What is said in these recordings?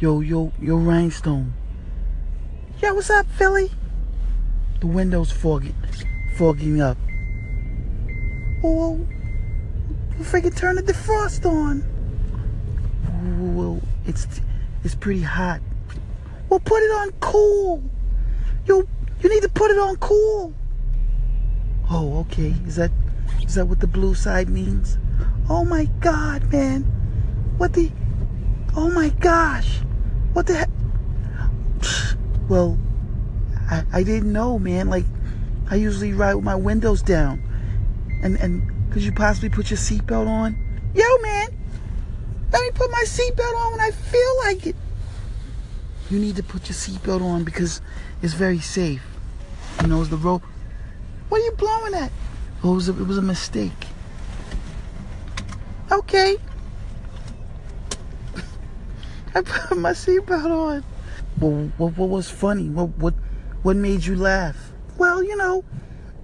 Yo, yo, yo, Rhinestone. Yeah, what's up, Philly? The window's fogging, fogging up. Well freaking turn the defrost on. Well, it's it's pretty hot. Well, put it on cool. You you need to put it on cool. Oh, okay. Is that is that what the blue side means? Oh my God, man! What the? Oh my gosh! What the heck? Well, I, I didn't know, man. Like, I usually ride with my windows down. And and could you possibly put your seatbelt on? Yo, man, let me put my seatbelt on when I feel like it. You need to put your seatbelt on because it's very safe. You know, it's the rope. What are you blowing at? Oh, it was a, it was a mistake. Okay. I put my seatbelt on. Well, what, what was funny? What what what made you laugh? Well, you know,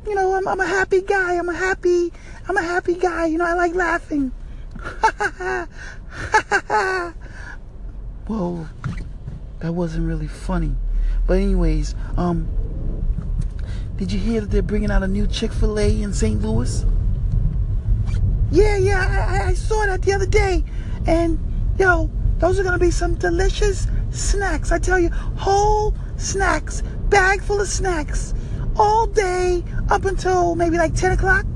you know, I'm, I'm a happy guy. I'm a happy, I'm a happy guy. You know, I like laughing. well, that wasn't really funny. But anyways, um, did you hear that they're bringing out a new Chick-fil-A in St. Louis? Yeah, yeah, I, I saw that the other day. And, yo, those are going to be some delicious snacks. I tell you, whole snacks, bag full of snacks, all day up until maybe like 10 o'clock.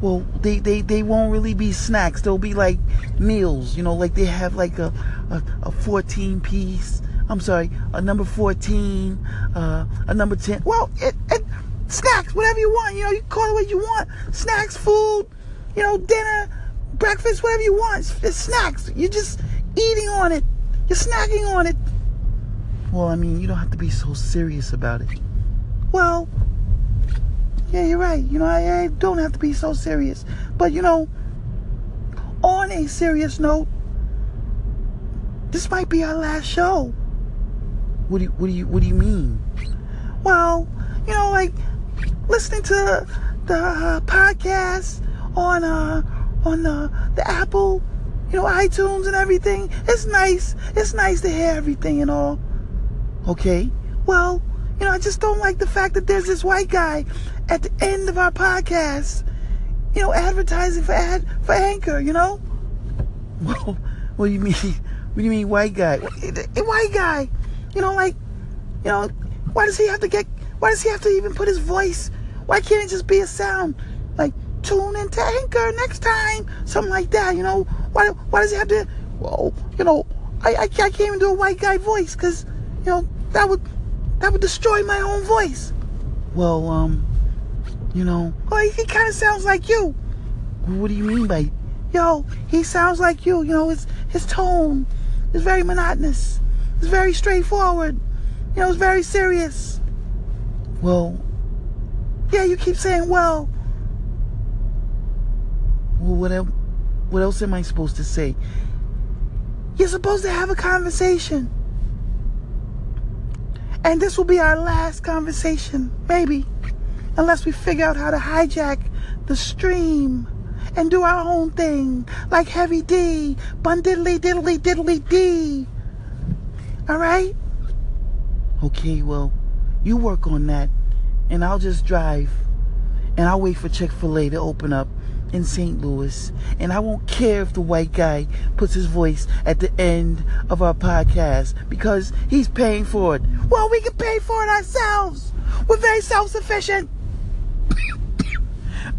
Well, they, they, they won't really be snacks. They'll be like meals, you know, like they have like a, a, a 14 piece. I'm sorry, a number 14, uh, a number 10. Well, it, it, snacks, whatever you want. You know, you call it what you want. Snacks, food, you know, dinner, breakfast, whatever you want. It's, snacks. You're just eating on it. You're snacking on it. Well, I mean, you don't have to be so serious about it. Well, yeah, you're right. You know, I, I don't have to be so serious. But, you know, on a serious note, this might be our last show. What do you, what do you, what do you mean? Well, you know, like listening to the uh, podcast on uh on the the Apple, you know, iTunes and everything. It's nice. It's nice to hear everything and all. Okay. Well, you know, I just don't like the fact that there's this white guy at the end of our podcast, you know, advertising for ad for Anchor, you know? Well, what do you mean? What do you mean, white guy? A white guy, you know, like, you know, why does he have to get? Why does he have to even put his voice? Why can't it just be a sound? Like, tune into Anchor next time, something like that, you know? Why? Why does he have to? Well, you know, I I, I can't even do a white guy voice because, you know, that would that would destroy my own voice. Well, um, you know. Well, he kind of sounds like you. What do you mean by? Yo, he sounds like you. You know, his his tone is very monotonous. It's very straightforward. You know, it's very serious. Well. Yeah, you keep saying well. Well, what else? What else am I supposed to say? You're supposed to have a conversation. And this will be our last conversation, maybe. Unless we figure out how to hijack the stream and do our own thing, like Heavy D, bun diddly diddly diddly D. All right? Okay, well, you work on that, and I'll just drive, and I'll wait for Chick fil A to open up in St. Louis, and I won't care if the white guy puts his voice at the end of our podcast because he's paying for it. Well, we can pay for it ourselves. We're very self sufficient.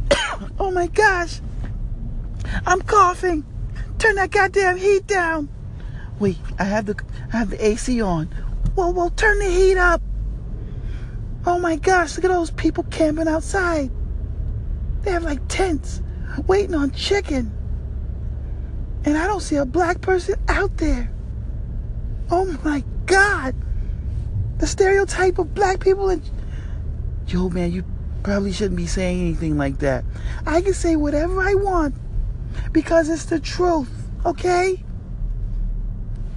oh my gosh. I'm coughing. Turn that goddamn heat down. Wait, I have the I have the AC on. Well, well, turn the heat up. Oh my gosh, look at those people camping outside. They have like tents waiting on chicken. And I don't see a black person out there. Oh my God. The stereotype of black people and Yo man, you probably shouldn't be saying anything like that. I can say whatever I want because it's the truth, okay?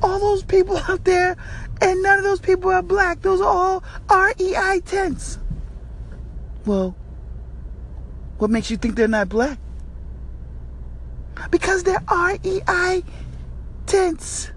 All those people out there, and none of those people are black. Those are all REI tents. Well, what makes you think they're not black? Because they're REI tents.